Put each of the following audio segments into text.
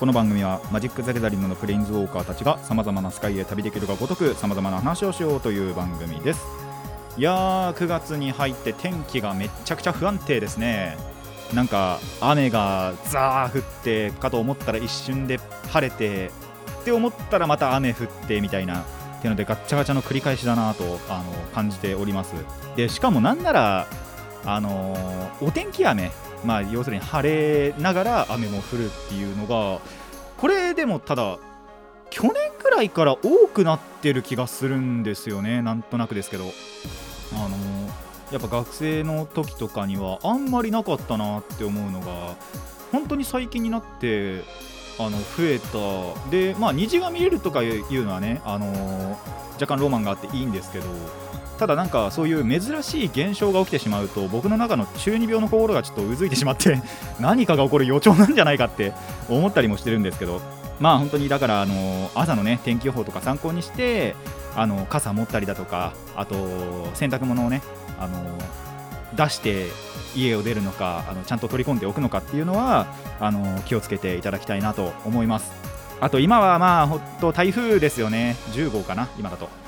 この番組はマジック・ザ・ギャザリングのプレインズウォーカーたちがさまざまなスカイへ旅できるがごとくさまざまな話をしようという番組です。いやー9月に入って天気がめっちゃくちゃ不安定ですね。なんか雨がザー降ってかと思ったら一瞬で晴れてって思ったらまた雨降ってみたいなっていうのでガッチャガチャの繰り返しだなとあの感じております。でしかもなんならあのーお天気雨、まあ、要するに晴れながら雨も降るっていうのがこれでもただ去年くらいから多くなってる気がするんですよね。なんとなくですけど。あのやっぱ学生の時とかにはあんまりなかったなって思うのが本当に最近になってあの増えた。でまあ虹が見れるとかいうのはね、あの若干ロマンがあっていいんですけどただなんかそういう珍しい現象が起きてしまうと僕の中の中二病の心がちょっとうずいてしまって 何かが起こる予兆なんじゃないかって思ったりもしてるんですけどまあ本当にだからあの朝のね天気予報とか参考にしてあの傘持ったりだとかあと洗濯物をねあの出して家を出るのかあのちゃんと取り込んでおくのかっていうのはあの気をつけていただきたいなと思います。あと今はまあほんと台風ですよね。10号かな今だと。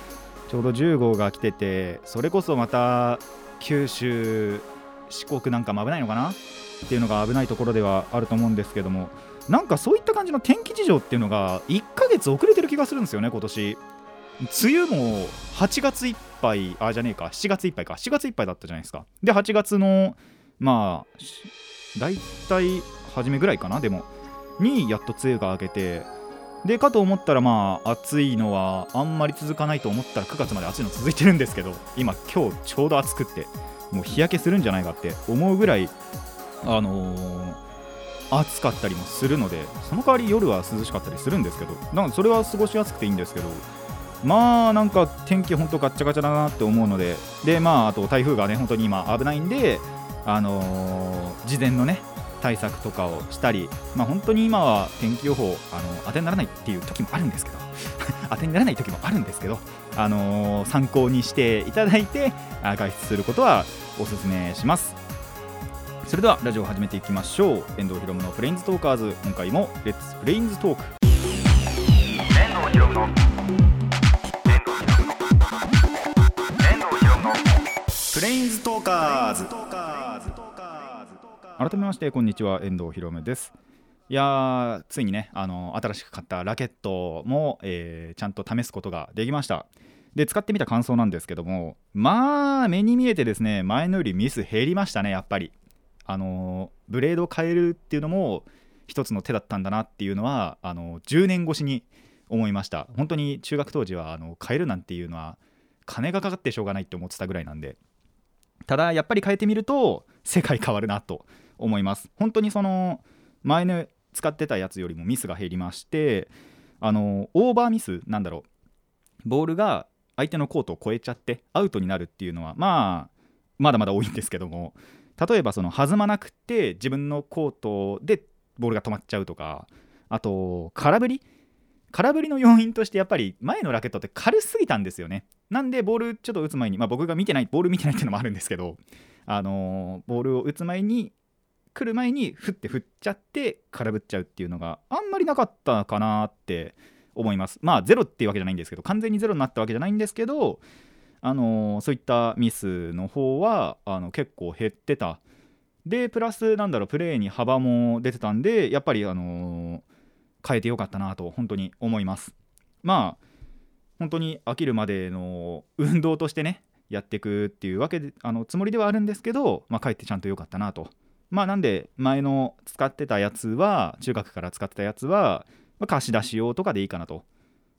ちょうど10号が来ててそれこそまた九州四国なんかも危ないのかなっていうのが危ないところではあると思うんですけどもなんかそういった感じの天気事情っていうのが1ヶ月遅れてる気がするんですよね今年。梅雨も8月いっぱいあじゃねえか7月いっぱいか7月いっぱいだったじゃないですか。で8月のまあ大体初めぐらいかなでも。にやっと梅雨が明けてでかと思ったらまあ暑いのはあんまり続かないと思ったら9月まで暑いの続いてるんですけど今今日ちょうど暑くってもう日焼けするんじゃないかって思うぐらいあのー暑かったりもするのでその代わり夜は涼しかったりするんですけどなんかそれは過ごしやすくていいんですけどまあなんか天気ほんとガッチャガチャだなって思うのででまああと台風がね本当に今危ないんであのー事前のね対策とかをしたりまあ本当に今は天気予報あの当てにならないっていう時もあるんですけど 当てにならない時もあるんですけどあのー参考にしていただいてあ外出することはお勧めします。それではラジオを始めていきましょう。遠藤ひろむのプレインズトーカーズ。今回もレッツプレインズトーク遠藤ひろむの。遠藤ひろむの。遠藤ひろむのプレインズトーカーズ改めましてこんにちは。遠藤ひろむです。いやーついにねあの新しく買ったラケットも、えーちゃんと試すことができました。で使ってみた感想なんですけどもまあ目に見えてですね前のよりミス減りましたねやっぱり。あのブレードを変えるっていうのも一つの手だったんだなっていうのはあの10年越しに思いました。本当に中学当時はあの変えるなんていうのは金がかかってしょうがないって思ってたぐらいなんで。ただやっぱり変えてみると世界変わるなと思います。本当にその前の使ってたやつよりもミスが減りましてあのオーバーミスなんだろう。ボールが相手のコートを越えちゃってアウトになるっていうのはまあまだまだ多いんですけども。例えばその弾まなくて自分のコートでボールが止まっちゃうとかあと空振り？空振りの要因としてやっぱり前のラケットって軽すぎたんですよね。なんでボールちょっと打つ前に、まあ、僕が見てないボール見てないっていうのもあるんですけどあのボールを打つ前に来る前に振って振っちゃって空振っちゃうっていうのがあんまりなかったかなって思います。まあゼロっていうわけじゃないんですけど完全にゼロになったわけじゃないんですけどあのーそういったミスの方はあの結構減ってた。でプラスなんだろうプレーに幅も出てたんでやっぱりあのー変えてよかったなと本当に思います。まあ本当に飽きるまでの運動としてねやっていくっていうわけであのつもりではあるんですけど、まあ、帰ってちゃんと良かったなとまあなんで前の使ってたやつは中学から使ってたやつは、貸し出し用とかでいいかなと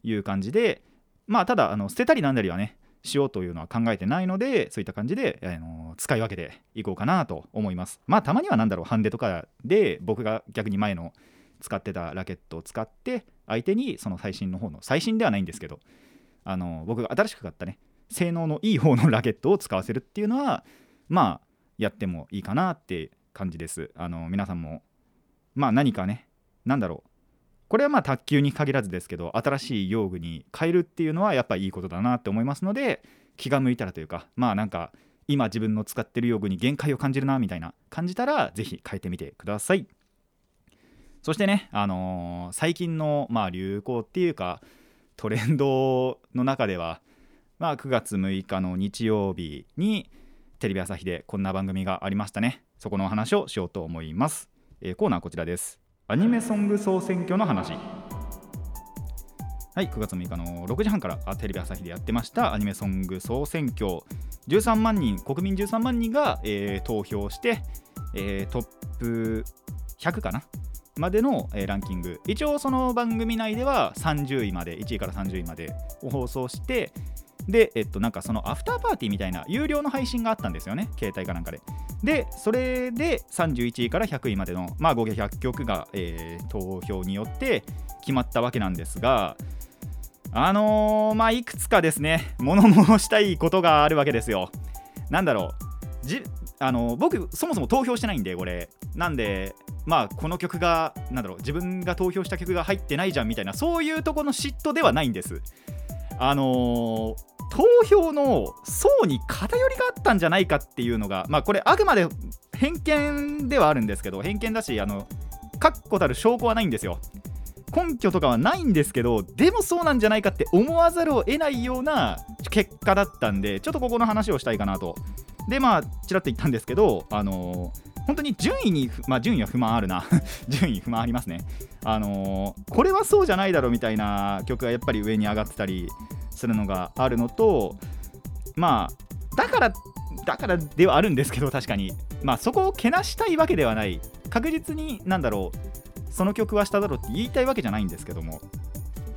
いう感じでまあただあの捨てたりなんだりはねしようというのは考えてないのでそういった感じで、あの使い分けていこうかなと思います。まあたまにはなんだろうハンデとかで僕が逆に前の使ってたラケットを使って相手にその最新の方の最新ではないんですけどあの僕が新しく買ったね性能のいい方のラケットを使わせるっていうのはまあやってもいいかなって感じです。あの皆さんもまあ何かね何だろう。これはまあ卓球に限らずですけど新しい用具に変えるっていうのはやっぱいいことだなって思いますので気が向いたらというかまあなんか今自分の使ってる用具に限界を感じるなみたいな感じたらぜひ変えてみてください。そしてね、あのー最近の、まあ、流行っていうかトレンドの中では、まあ、9月6日の日曜日にテレビ朝日でこんな番組がありましたね。そこの話をしようと思います、えーコーナーこちらです。アニメソング総選挙の話。はい9月6日の6時半からあテレビ朝日でやってました。アニメソング総選挙。13万人国民13万人が、えー投票して、えートップ100かな？までの、えーランキング。一応その番組内では30位まで1位から30位までを放送してでえっとなんかそのアフターパーティーみたいな有料の配信があったんですよね。携帯かなんかで。でそれで31位から100位までのまあ合計100曲が、えー投票によって決まったわけなんですがあのーまあいくつかですね物申したいことがあるわけですよ。なんだろう。じあの僕そもそも投票してないんでこれ。なんでまあこの曲がなんだろう自分が投票した曲が入ってないじゃんみたいなそういうとこの嫉妬ではないんです。あのー投票の層に偏りがあったんじゃないかっていうのがまあこれあくまで偏見ではあるんですけど偏見だしあの確固たる証拠はないんですよ。根拠とかはないんですけどでもそうなんじゃないかって思わざるを得ないような結果だったんでちょっとここの話をしたいかなと。でまあちらっと言ったんですけどあのー本当に順位に、まあ、順位は不満あるな。順位不満ありますね。あのーこれはそうじゃないだろうみたいな曲がやっぱり上に上がってたりするのがあるのとまあだからだからではあるんですけど確かに。まあそこをけなしたいわけではない。確実になんだろうその曲は下だろうって言いたいわけじゃないんですけども。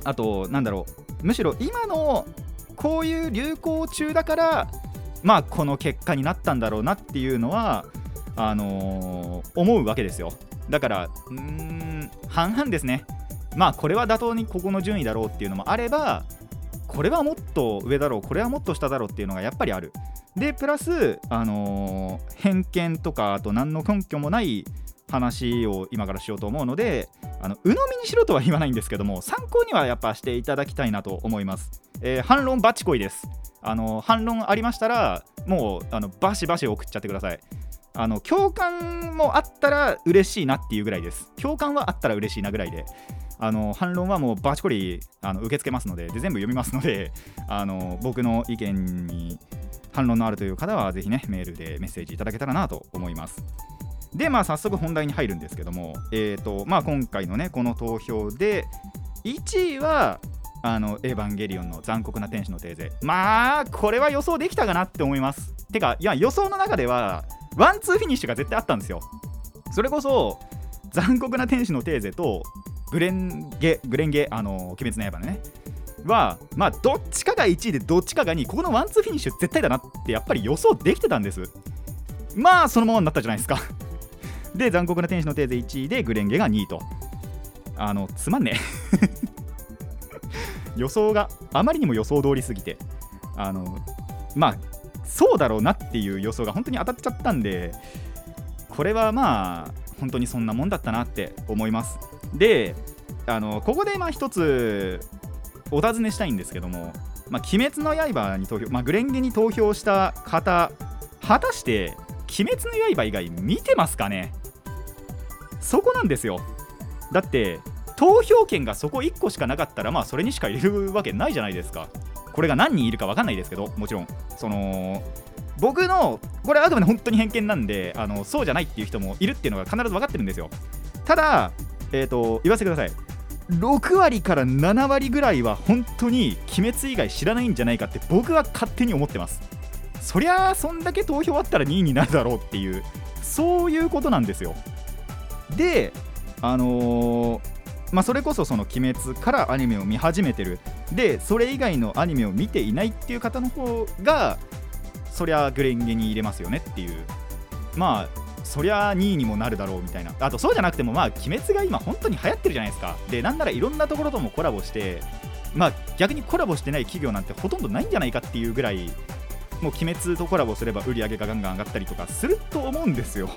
あとなんだろうむしろ今のこういう流行中だからまあこの結果になったんだろうなっていうのはあのー思うわけですよ。だからうん半々ですね。まあこれは妥当にここの順位だろうっていうのもあればこれはもっと上だろうこれはもっと下だろうっていうのがやっぱりある。でプラス、あのー偏見とかあと何の根拠もない話を今からしようと思うのであの鵜呑みにしろとは言わないんですけども参考にはやっぱしていただきたいなと思います、えー反論バチコイです。あの反論ありましたらもうあのバシバシ送っちゃってください。あの共感もあったら嬉しいなっていうぐらいです。共感はあったら嬉しいなぐらいで。あの反論はもうバチコリあの受け付けますのでで全部読みますので あの僕の意見に反論のあるという方はぜひねメールでメッセージいただけたらなと思います。でまあ早速本題に入るんですけどもえーとまあ今回のねこの投票で1位はあのエヴァンゲリオンの残酷な天使のテーゼ。まあこれは予想できたかなって思います。てかいや予想の中ではワンツーフィニッシュが絶対あったんですよ。それこそ残酷な天使のテーゼと紅蓮華紅蓮華あの鬼滅の刃のね。はまあどっちかが1位でどっちかが2位ここのワンツーフィニッシュ絶対だなってやっぱり予想できてたんです。まあそのままになったじゃないですか。で残酷な天使のテーゼ1位で紅蓮華が2位と。あのつまんねえ。予想があまりにも予想通りすぎて。あのまあそうだろうなっていう予想が本当に当たっちゃったんでこれはまあ本当にそんなもんだったなって思います。であのここでまあ一つお尋ねしたいんですけども「まあ、鬼滅の刃」に投票、まあ、グレンゲに投票した方果たして「鬼滅の刃」以外見てますかね？そこなんですよ。だって投票権がそこ1個しかなかったらまあそれにしか入れるわけないじゃないですか。これが何人いるか分かんないですけどもちろん。その僕のこれあくまで本当に偏見なんであのそうじゃないっていう人もいるっていうのが必ず分かってるんですよ。ただえっ、と言わせてください。6割から7割ぐらいは本当に鬼滅以外知らないんじゃないかって僕は勝手に思ってます。そりゃあそんだけ投票あったら2位になるだろうっていうそういうことなんですよ。であのーまあ、それこそその「鬼滅」からアニメを見始めてる。でそれ以外のアニメを見ていないっていう方の方がそりゃグレンゲに入れますよねっていう。まあそりゃ2位にもなるだろうみたいな。あとそうじゃなくてもまあ鬼滅が今本当に流行ってるじゃないですか。でなんならいろんなところともコラボしてまあ逆にコラボしてない企業なんてほとんどないんじゃないかっていうぐらいもう鬼滅とコラボすれば売り上げがガンガン上がったりとかすると思うんですよ。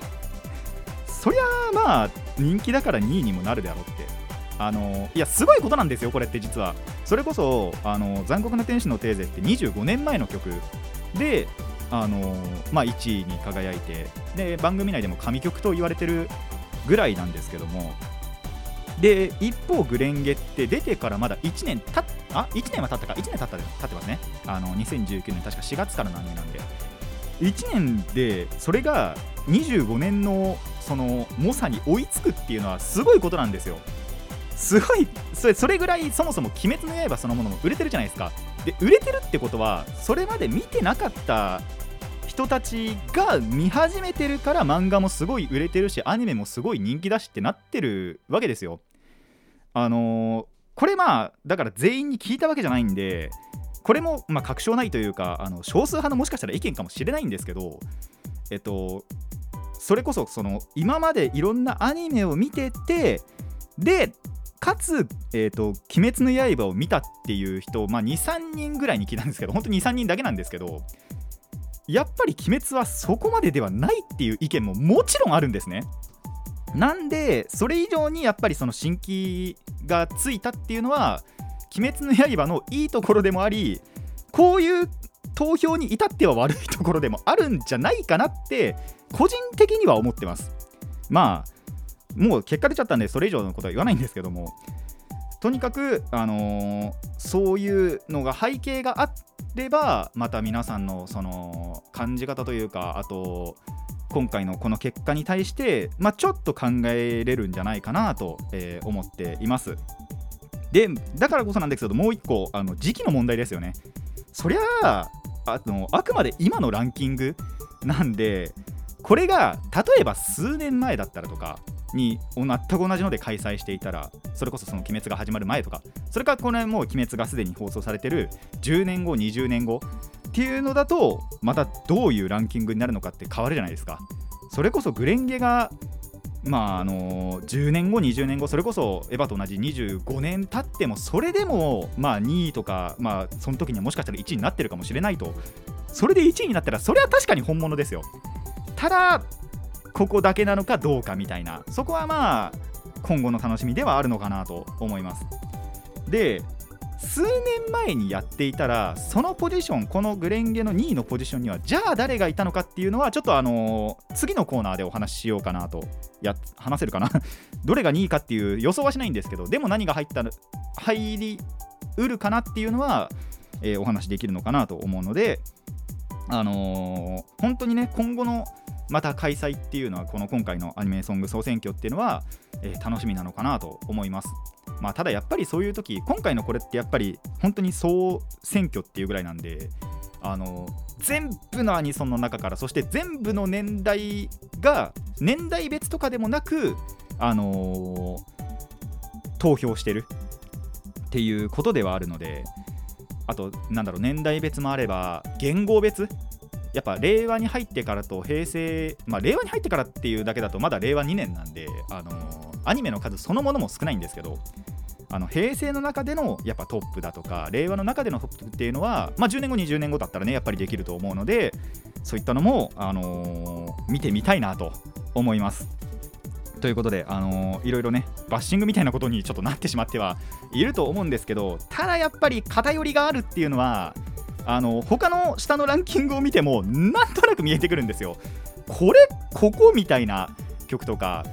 そりゃあまあ人気だから2位にもなるであろうって。あのいやすごいことなんですよこれって実は。それこそあの残酷な天使のテーゼって25年前の曲であのまあ、1位に輝いてで番組内でも神曲と言われてるぐらいなんですけどもで一方グレンゲって出てからまだ1年たっあ1年は経ったか1年経った経ってますね。あの2019年確か4月からのアニメなんで。1年でそれが25年のその猛者に追いつくっていうのはすごいことなんですよ。すごいそれそれぐらいそもそも「鬼滅の刃」そのものも売れてるじゃないですか。で売れてるってことはそれまで見てなかった人たちが見始めてるから漫画もすごい売れてるしアニメもすごい人気だしってなってるわけですよ。あのーこれまあだから全員に聞いたわけじゃないんでこれもまあ確証ないというかあの少数派のもしかしたら意見かもしれないんですけどえっとそれこそその今までいろんなアニメを見ててでかつ、えーと「鬼滅の刃」を見たっていう人、まあ、23人ぐらいに聞いたんですけど本当に23人だけなんですけどやっぱり「鬼滅」はそこまでではないっていう意見ももちろんあるんですね。なんでそれ以上にやっぱりその新規がついたっていうのは「鬼滅の刃」のいいところでもありこういう投票に至っては悪いところでもあるんじゃないかなって個人的には思ってますまあもう結果出ちゃったんでそれ以上のことは言わないんですけどもとにかく、あのーそういうのが背景があればまた皆さんのその感じ方というかあと今回のこの結果に対して、まあ、ちょっと考えれるんじゃないかなと、えー思っています。でだからこそなんですけどもう一個あの時期の問題ですよね。そりゃああのあくまで今のランキングなんでこれが例えば数年前だったらとかに全く同じので開催していたらそれこそその鬼滅が始まる前とかそれからこれもう鬼滅がすでに放送されてる10年後20年後っていうのだとまたどういうランキングになるのかって変わるじゃないですか。それこそグレンゲがまああの10年後20年後それこそエヴァと同じ25年経ってもそれでもまあ2位とかまあその時にはもしかしたら1位になってるかもしれないと。それで1位になったらそれは確かに本物ですよ。ただここだけなのかどうかみたいな。そこはまあ今後の楽しみではあるのかなと思います。で数年前にやっていたらそのポジションこのグレンゲの2位のポジションにはじゃあ誰がいたのかっていうのはちょっとあの次のコーナーでお話ししようかなとや話せるかな。どれが2位かっていう予想はしないんですけどでも何が入った入りうるかなっていうのは、えーお話できるのかなと思うのであのー本当にね今後のまた開催っていうのはこの今回のアニメソング総選挙っていうのは、えー楽しみなのかなと思います。まあ、ただやっぱりそういう時今回のこれってやっぱり本当に総選挙っていうぐらいなんであの全部のアニソンの中からそして全部の年代が年代別とかでもなくあのー投票してるっていうことではあるのであとなんだろう年代別もあれば言語別やっぱ令和に入ってからと平成まあ令和に入ってからっていうだけだとまだ令和2年なんであのアニメの数そのものも少ないんですけどあの平成の中でのやっぱトップだとか令和の中でのトップっていうのは、まあ、10年後20年後だったらねやっぱりできると思うのでそういったのも、あのー見てみたいなと思います。ということで、あのーいろいろねバッシングみたいなことにちょっとなってしまってはいると思うんですけどただやっぱり偏りがあるっていうのはあの他の下のランキングを見てもなんとなく見えてくるんですよ。これここみたいな曲とか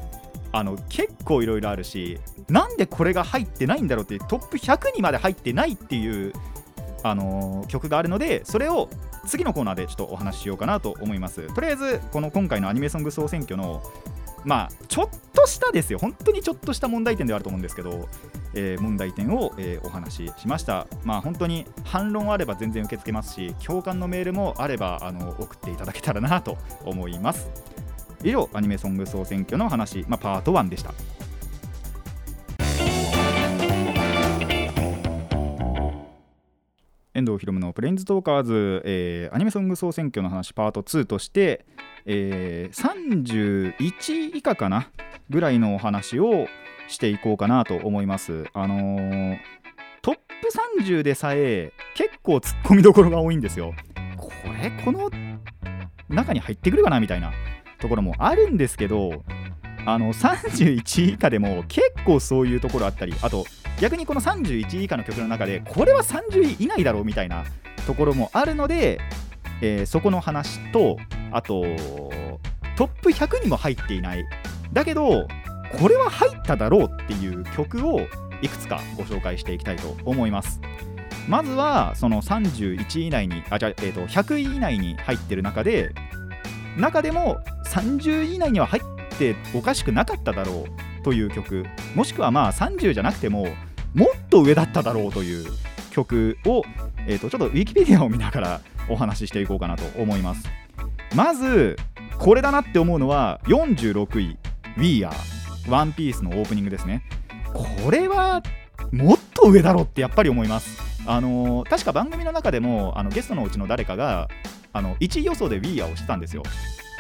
あの結構いろいろあるしなんでこれが入ってないんだろうってトップ100にまで入ってないっていう、あのー曲があるのでそれを次のコーナーでちょっとお話ししようかなと思いますとりあえずこの今回のアニメソング総選挙のまあちょっとしたですよ。本当にちょっとした問題点ではあると思うんですけど、えー問題点を、えーお話ししました。まあ本当に反論あれば全然受け付けますし共感のメールもあればあの送っていただけたらなと思います。以上アニメソング総選挙の話、まあ、パート1でした。遠藤ひろむのプレインズトーカーズ、えーアニメソング総選挙の話パート2として、えー31以下かなぐらいのお話をしていこうかなと思います。あのートップ30でさえ結構ツッコミどころが多いんですよこれこの中に入ってくるかなみたいなところもあるんですけどあの31以下でも結構そういうところあったりあと逆にこの31以下の曲の中でこれは30位以内だろうみたいなところもあるので、えーそこの話とあとトップ100にも入っていない。だけどこれは入っただろうっていう曲をいくつかご紹介していきたいと思います。まずはその31位以内にあじゃあ、えー、と100位以内に入ってる中で中でも30位以内には入っておかしくなかっただろうという曲。もしくはまあ30じゃなくてももっと上だっただろうという曲を、えー、とちょっとウィキペディアを見ながらお話ししていこうかなと思います。まずこれだなって思うのは46位「We Are」ワンピースのオープニングですね。これはもっと上だろうってやっぱり思います。あのー確か番組の中でもあのゲストのうちの誰かがあの1位予想で We Are をしてたんですよ。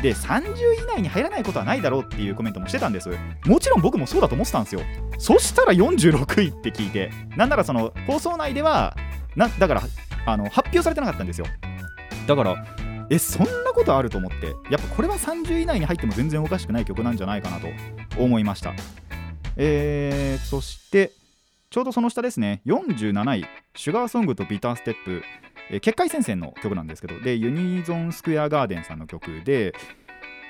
で30位以内に入らないことはないだろうっていうコメントもしてたんです。もちろん僕もそうだと思ってたんですよ。そしたら46位って聞いてなんならその放送内ではなだからあの発表されてなかったんですよ。だからえそんなことあると思って。やっぱこれは30以内に入っても全然おかしくない曲なんじゃないかなと思いました。えー、そしてちょうどその下ですね。47位「シュガーソングとビターステップ」えー結界戦線の曲なんですけどでユニゾンスクエアガーデンさんの曲で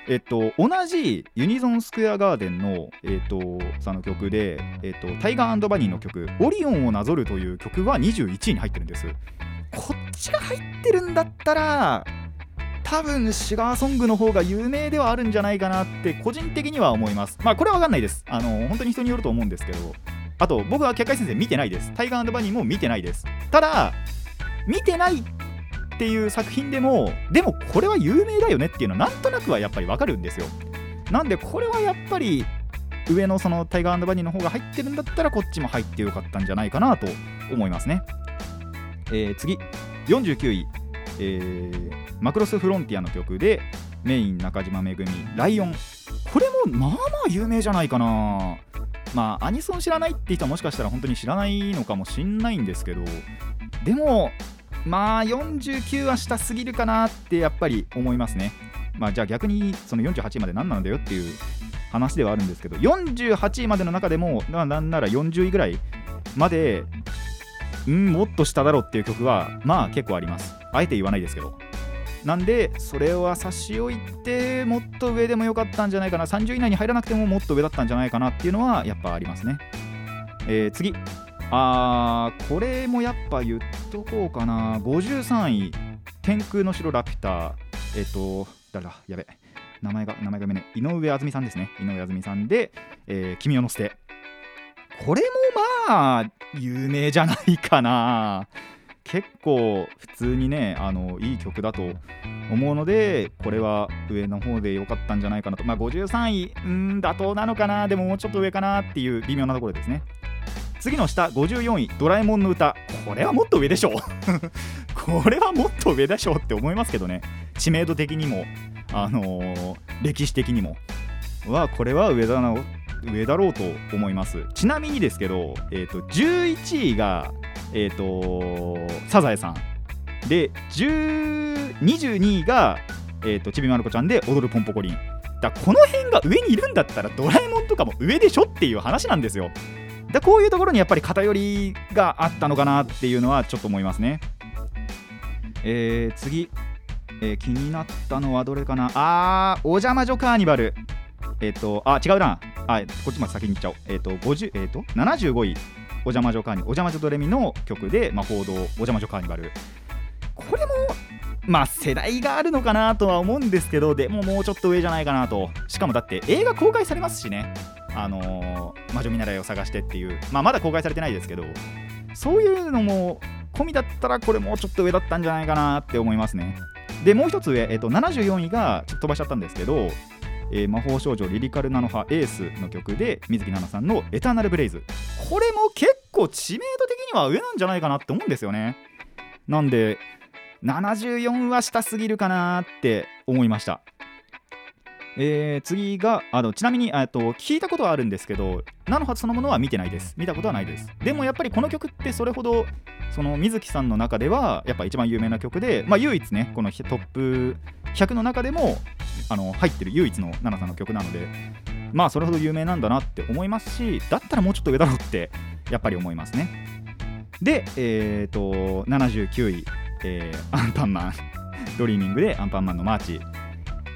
えっと、同じユニゾンスクエアガーデンの、えっと、さの曲で、えっと、タイガーバニーの曲「オリオンをなぞる」という曲は21位に入ってるんです。こっちが入ってるんだったら多分シガーソングの方が有名ではあるんじゃないかなって個人的には思います。まあこれは分かんないです。あの本当に人によると思うんですけど。あと僕は結界先生見てないです。タイガーバニーも見てないです。ただ見てないっていう作品でもでもこれは有名だよねっていうのはなんとなくはやっぱり分かるんですよ。なんでこれはやっぱり上のそのタイガーバニーの方が入ってるんだったらこっちも入ってよかったんじゃないかなと思いますね、えー次。49位、えーマクロスフロンティアの曲でメイン中島めぐみライオン。これもまあまあ有名じゃないかな。まあアニソン知らないって人はもしかしたら本当に知らないのかもしんないんですけどでもまあ49は下すぎるかなってやっぱり思いますね。まあじゃあ逆にその48位まで何なんだよっていう話ではあるんですけど48位までの中でもななんなら40位ぐらいまでんもっと下だろうっていう曲はまあ結構あります。あえて言わないですけど。なんでそれは差し置いてもっと上でもよかったんじゃないかな。30以内に入らなくてももっと上だったんじゃないかなっていうのはやっぱありますね、えー次。あーこれもやっぱ言っとこうかな。53位天空の城ラピュタ。えっ、と誰だやべ。名前が名前がめね井上あずみさんですね。井上あずみさんで、えー君を乗せて。これもまあ有名じゃないかな。結構普通にねあのいい曲だと思うのでこれは上の方で良かったんじゃないかなと。まあ53位うん妥当なのかなでももうちょっと上かなっていう微妙なところですね。次の下54位「ドラえもんの歌」これはもっと上でしょ これはもっと上でしょって思いますけどね。知名度的にもあのー歴史的にも。はこれは上だな上だろうと思います。ちなみにですけど、えー、と11位が、えー、とサザエさん。で10 22位が、えー、とちびまる子ちゃんで踊るポンポコリン。だこの辺が上にいるんだったらドラえもんとかも上でしょっていう話なんですよ。だこういうところにやっぱり偏りがあったのかなっていうのはちょっと思いますね。えー、次、えー気になったのはどれかな。あーお邪魔女カーニバル。えっ、とあ違うな。あこっちまで先に行っちゃおう。えっ、と50えっ、と75位。お邪魔女カーニお邪魔女ドレミの曲で魔法堂お邪魔女カーニバル。これもまあ世代があるのかなとは思うんですけどでももうちょっと上じゃないかなと。しかもだって映画公開されますしね。あのー魔女見習いを探してっていう。まあまだ公開されてないですけど。そういうのも込みだったらこれもうちょっと上だったんじゃないかなって思いますね。でもう一つ上、えっと74位がちょっと飛ばしちゃったんですけど、えー魔法少女リリカルナノハエースの曲で水木奈々さんの「エターナルブレイズ」これも結構知名度的には上なんじゃないかなって思うんですよね。なんで74は下すぎるかなって思いました。えー次があのちなみにあと聞いたことはあるんですけど菜の葉そのものは見てないです。見たことはないです。でもやっぱりこの曲ってそれほどその水木さんの中ではやっぱ一番有名な曲で、まあ、唯一ねこのトップ100の中でもあの入ってる唯一の奈々さんの曲なのでまあそれほど有名なんだなって思いますしだったらもうちょっと上だろうってやっぱり思いますね。でえっ、と79位、えーアンパンマン。ドリーミングでアンパンマンのマーチ。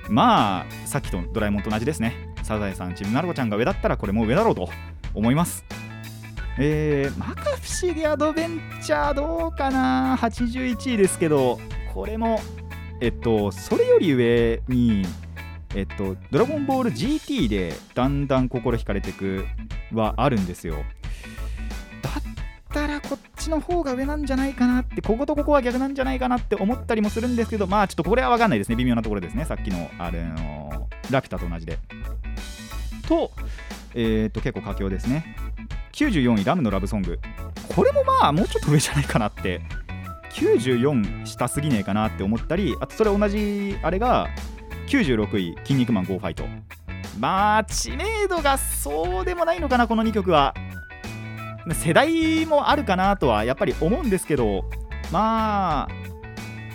まあさっきとドラえもんと同じですね。サザエさんちびまる子ちゃんが上だったらこれも上だろうと思います。えー、摩訶不思議アドベンチャーどうかな。81位ですけどこれもえっとそれより上にえっとドラゴンボール GT でだんだん心惹かれていくはあるんですよ。だったらこっちの方が上なんじゃないかなってこことここは逆なんじゃないかなって思ったりもするんですけどまあちょっとこれは分かんないですね。微妙なところですね。さっきのあのラピュタと同じで。とえっと結構佳境ですね。94位ラムのラブソング。これもまあもうちょっと上じゃないかなって94下すぎねえかなって思ったりあとそれ同じあれが96位「筋肉マン GO ファイト」まあ知名度がそうでもないのかなこの2曲は。世代もあるかなとはやっぱり思うんですけどまあ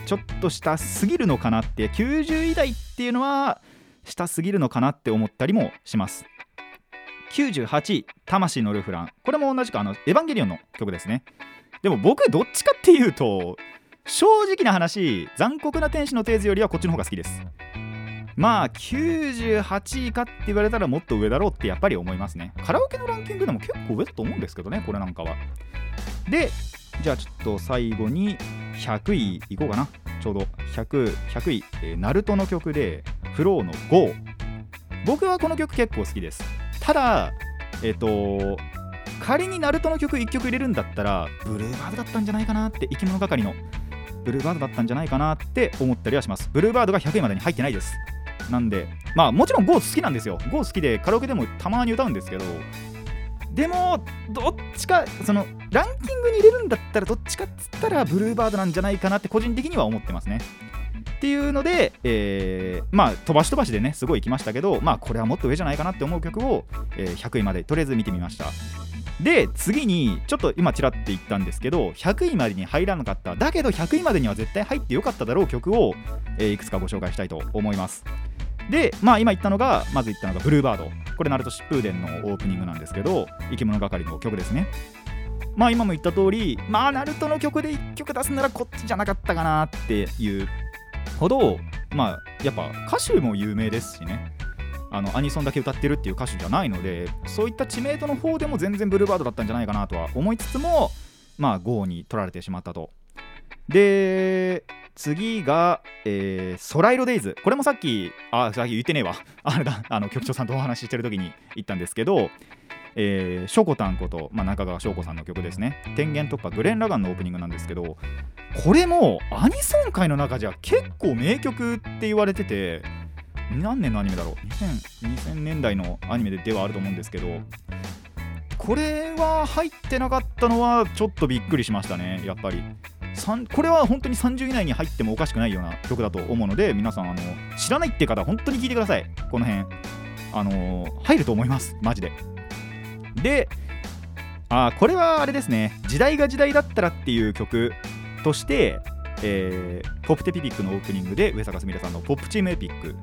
ちょっと下すぎるのかなって90位台っていうのは下すぎるのかなって思ったりもします。98位「魂のルフラン」これも同じくあのエヴァンゲリオンの曲ですね。でも僕どっちかっていうと正直な話残酷な天使のテーズよりはこっちの方が好きです。まあ98位かって言われたらもっと上だろうってやっぱり思いますね。カラオケのランキングでも結構上だと思うんですけどねこれなんかは。でじゃあちょっと最後に100位いこうかな。ちょうど。100, 100位、えーナルトの曲でフローの GO 僕はこの曲結構好きです。ただえっ、と仮にナルトの曲1曲入れるんだったらブルーバードだったんじゃないかなって生き物係のブルーバードだったんじゃないかなって思ったりはします。ブルーバードが100位までに入ってないです。なんでまあもちろん GO 好きなんですよ。GO 好きでカラオケでもたまに歌うんですけどでもどっちかそのランキングに入れるんだったらどっちかっつったらブルーバードなんじゃないかなって個人的には思ってますね。っていうので、えーまあ飛ばし飛ばしでねすごい来ましたけどまあこれはもっと上じゃないかなって思う曲を、えー100位までとりあえず見てみました。で次にちょっと今ちらって言ったんですけど100位までに入らなかった。だけど100位までには絶対入ってよかっただろう曲を、えーいくつかご紹介したいと思います。でまあ今言ったのがまず言ったのがブルーバード。これナルト疾風伝のオープニングなんですけど生き物係の曲ですね。まあ今も言った通りまあナルトの曲で1曲出すならこっちじゃなかったかなっていうほどまあやっぱ歌手も有名ですしね。あのアニソンだけ歌ってるっていう歌手じゃないのでそういった知名度の方でも全然ブルーバードだったんじゃないかなとは思いつつもまあ GO に取られてしまったと。で次が、えー、ソライロデイズ。これもさっきあさっき言ってねえわ。あれだあの局長さんとお話ししてる時に言ったんですけどえー、ショコタンこと、まあ、中川翔子さんの曲ですね「天元突破グレン・ラガン」のオープニングなんですけどこれもアニソン界の中じゃ結構名曲って言われてて何年のアニメだろう？2000, 2000年代のアニメではあると思うんですけどこれは入ってなかったのはちょっとびっくりしましたねやっぱり。これは本当に30以内に入ってもおかしくないような曲だと思うので皆さんあの知らないって方本当に聞いてください。この辺。あの入ると思います。マジで。であこれはあれですね。時代が時代だったらっていう曲として、えーポップテピピックのオープニングで上坂すみれさんのポップチームエピック。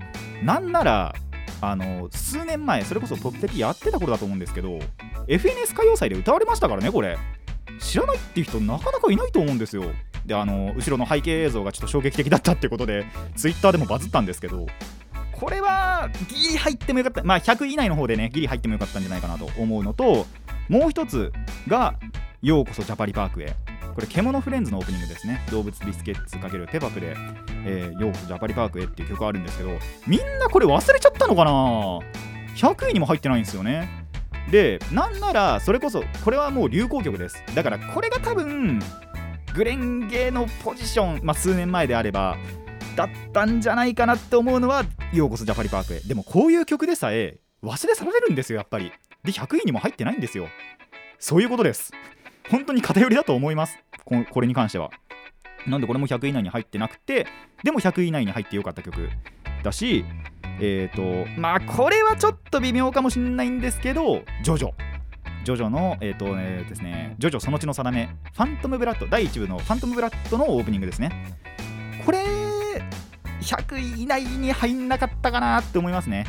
なんならあの数年前それこそポップテピやってた頃だと思うんですけど FNS 歌謡祭で歌われましたからねこれ。知らないっていう人なかなかいないと思うんですよ。であの後ろの背景映像がちょっと衝撃的だったってことで Twitter でもバズったんですけどこれはギリ入ってもよかった。まあ100以内の方でねギリ入ってもよかったんじゃないかなと思うのともう一つが「ようこそジャパリパークへ」これ獣フレンズのオープニングですね。動物ビスケッツ×テパプで、えーようこそジャパリパークへっていう曲あるんですけどみんなこれ忘れちゃったのかな？100位にも入ってないんですよね。でなんならそれこそこれはもう流行曲です。だからこれが多分グレンゲのポジション、まあ、数年前であればだったんじゃないかなって思うのはようこそジャパリパークへ。でもこういう曲でさえ忘れ去られるんですよやっぱり。で100位にも入ってないんですよ。そういうことです。本当に偏りだと思います。これに関しては。なんでこれも100位以内に入ってなくてでも100位以内に入ってよかった曲だしえっ、とまあこれはちょっと微妙かもしれないんですけどジョジョ。ジョジョのえっ、とねですねジョジョその血の定め。ファントムブラッド第1部のファントムブラッドのオープニングですね。これ100位以内に入んなかったかなって思いますね。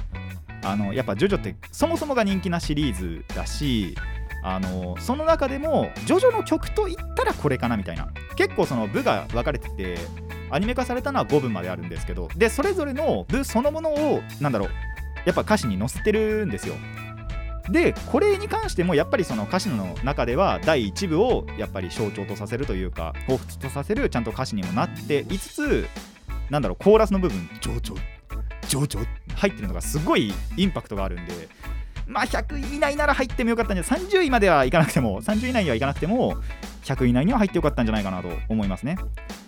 あのやっぱジョジョってそもそもが人気なシリーズだしあのその中でもジョジョの曲といったらこれかなみたいな。結構その部が分かれててアニメ化されたのは5部まであるんですけどでそれぞれの部そのものをなんだろうやっぱ歌詞に載せてるんですよ。でこれに関してもやっぱりその歌詞の中では第1部をやっぱり象徴とさせるというか彷彿とさせるちゃんと歌詞にもなっていつつなんだろうコーラスの部分「ジョジョジョジョ」入ってるのがすごいインパクトがあるんでまあ100位以内なら入ってもよかったんじゃ30位まではいかなくても30位以内にはいかなくても100位以内には入ってよかったんじゃないかなと思いますね。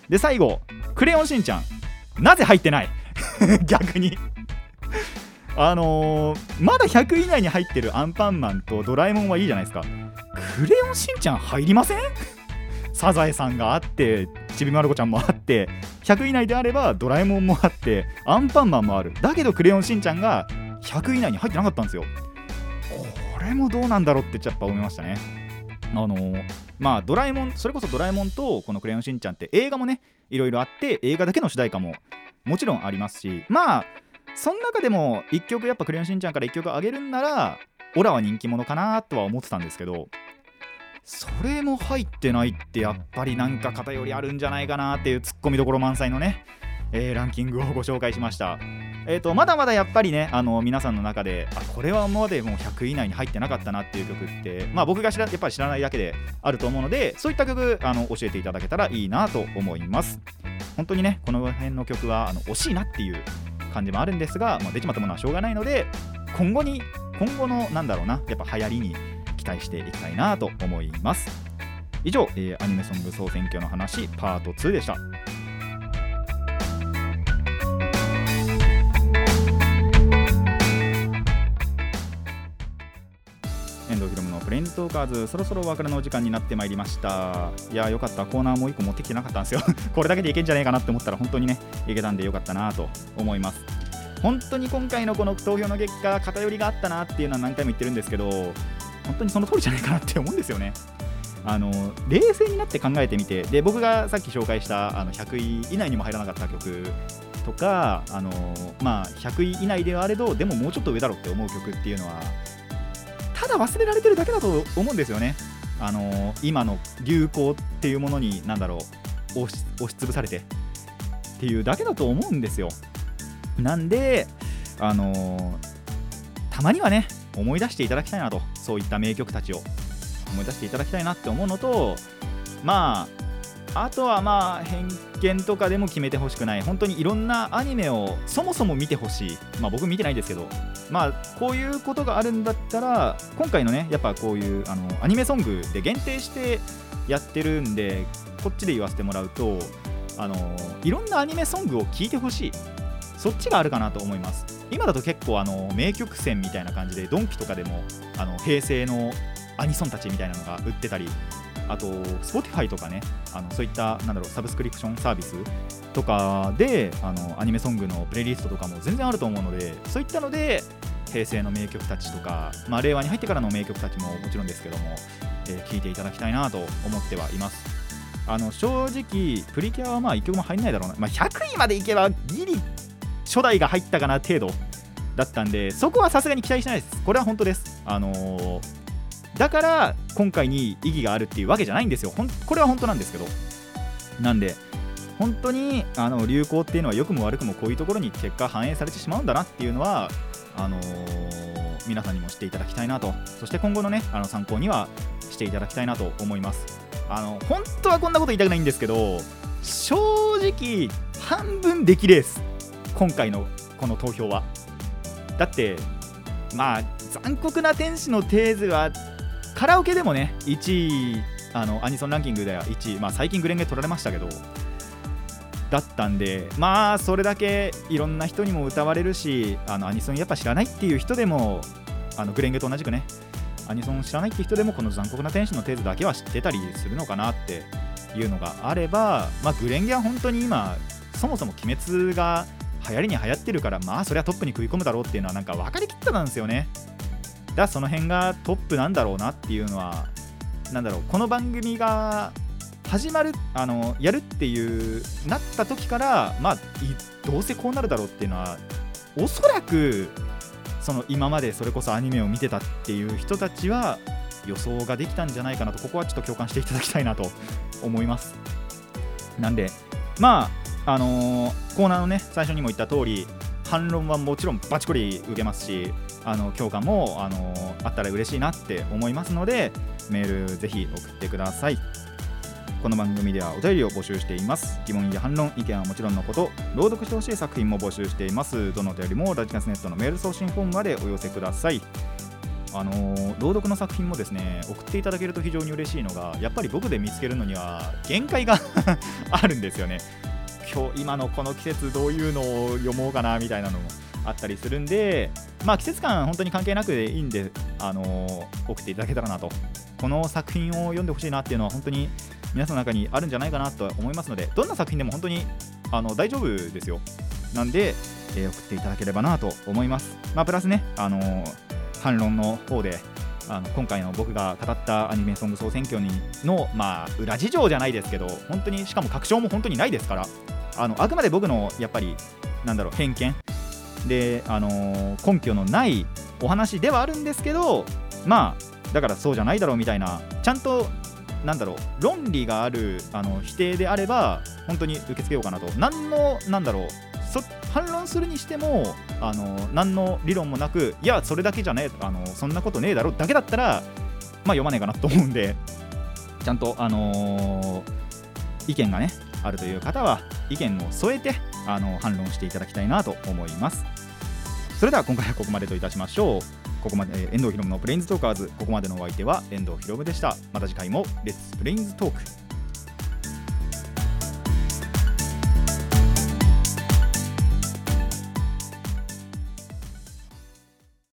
で最後「クレヨンしんちゃん」なぜ入ってない？逆に。あのーまだ100位以内に入ってるアンパンマンとドラえもんはいいじゃないですか。クレヨンしんちゃん入りません？サザエさんがあってちびまる子ちゃんもあって100位以内であればドラえもんもあってアンパンマンもある。だけどクレヨンしんちゃんが100位以内に入ってなかったんですよ。これもどうなんだろうってやっぱ思いましたね。あのーまあドラえもんそれこそドラえもんとこのクレヨンしんちゃんって映画もねいろいろあって映画だけの主題歌ももちろんありますしまあその中でも1曲やっぱクレヨンしんちゃんから1曲あげるんならオラは人気者かなとは思ってたんですけどそれも入ってないってやっぱりなんか偏りあるんじゃないかなっていうツッコミどころ満載のね、えーランキングをご紹介しました。えー、とまだまだやっぱりねあの皆さんの中であこれは今までもう100位以内に入ってなかったなっていう曲って、まあ、僕が知らやっぱり知らないだけであると思うのでそういった曲あの教えていただけたらいいなと思います。本当にねこの辺の曲はあの惜しいなっていう感じもあるんですが、まあ、出ちまったものはしょうがないので今後に今後のなんだろうなやっぱ流行りに期待していきたいなと思います。以上、えーアニメソング総選挙の話パート2でした。フレンズトーカーズそろそろお別れのお時間になってまいりました。いやーよかった。コーナーもう一個持ってきてなかったんですよ。これだけでいけんじゃねえかなって思ったら本当にねいけたんでよかったなと思います。本当に今回のこの投票の結果偏りがあったなっていうのは何回も言ってるんですけど本当にその通りじゃないかなって思うんですよね。あの冷静になって考えてみてで僕がさっき紹介したあの100位以内にも入らなかった曲とかあの、まあ、100位以内ではあれどでももうちょっと上だろって思う曲っていうのはだ忘れられてるだけだと思うんですよね。あの今の流行っていうものになんだろう押し押しつぶされて。っていうだけだと思うんですよ。なんであのたまにはね思い出していただきたいなと。そういった名曲たちを思い出していただきたいなって思うのとまああとはまあ偏見とかでも決めてほしくない。本当にいろんなアニメをそもそも見てほしい。まあ僕見てないですけど。まあこういうことがあるんだったら今回のねやっぱこういうあのアニメソングで限定してやってるんでこっちで言わせてもらうとあのいろんなアニメソングを聴いてほしい。そっちがあるかなと思います。今だと結構あの名曲線みたいな感じでドンキとかでもあの平成のアニソンたちみたいなのが売ってたりあと Spotify とかねあのそういったなんだろうサブスクリプションサービスとかであのアニメソングのプレイリストとかも全然あると思うのでそういったので平成の名曲たちとか、まあ、令和に入ってからの名曲たちももちろんですけども、えー聴いていただきたいなと思ってはいます。あの正直プリキュアはまあ1曲も入んないだろうな、まあ、100位までいけばギリ初代が入ったかな程度だったんでそこはさすがに期待しないです。これは本当です。あのーだから今回に意義があるっていうわけじゃないんですよ。ほんこれは本当なんですけど。なんで本当にあの流行っていうのは良くも悪くもこういうところに結果反映されてしまうんだなっていうのはあのー皆さんにも知っていただきたいなと。そして今後のねあの参考にはしていただきたいなと思います。あの本当はこんなこと言いたくないんですけど正直半分出来レース。今回のこの投票は。だってまあ残酷な天使のテーズはカラオケでもね1位あのアニソンランキングでは1位、まあ、最近グレンゲ取られましたけどだったんでまあそれだけいろんな人にも歌われるしあのアニソンやっぱ知らないっていう人でもあのグレンゲと同じくねアニソン知らないって人でもこの残酷な天使のテーズだけは知ってたりするのかなっていうのがあれば、まあ、グレンゲは本当に今そもそも鬼滅が流行りに流行ってるからまあそれはトップに食い込むだろうっていうのはなんか分かりきったなんですよね。だその辺がトップなんだろうなっていうのはなんだろうこの番組が始まるあのやるっていうなった時からまあどうせこうなるだろうっていうのはおそらくその今までそれこそアニメを見てたっていう人たちは予想ができたんじゃないかなとここはちょっと共感していただきたいなと思います。なんでまああのーコーナーのね最初にも言った通り反論はもちろんバチコリ受けますしあの共感も、あのあったら嬉しいなって思いますのでメールぜひ送ってください。この番組ではお便りを募集しています。疑問や反論意見はもちろんのこと朗読してほしい作品も募集しています。どのお便りもラジカスネットのメール送信フォームまでお寄せください。あのー朗読の作品もですね送っていただけると非常に嬉しいのがやっぱり僕で見つけるのには限界が あるんですよね。今日今のこの季節どういうのを読もうかなみたいなのも。あったりするんでまあ季節感本当に関係なくでいいんで、あの送っていただけたらなと。この作品を読んでほしいなっていうのは本当に皆さんの中にあるんじゃないかなと思いますのでどんな作品でも本当にあの大丈夫ですよ。なんで、えー送っていただければなと思います。まあプラスねあの反論の方であの今回の僕が語ったアニメソング総選挙にの、まあ、裏事情じゃないですけど本当にしかも確証も本当にないですからあのあくまで僕のやっぱりなんだろう偏見で、あのー根拠のないお話ではあるんですけどまあだからそうじゃないだろうみたいなちゃんとなんだろう論理があるあの否定であれば本当に受け付けようかなと。何のなんだろう反論するにしてもあの何の理論もなくいやそれだけじゃねえあのそんなことねえだろだけだったらまあ読まねえかなと思うんでちゃんとあのー意見がねあるという方は意見を添えてあの反論していただきたいなと思います。それでは今回はここまでといたしましょう。ここまで、えー遠藤ひろむのプレインズトーカーズ。ここまでのお相手は遠藤ひろむでした。また次回もレッツプレインズトーク。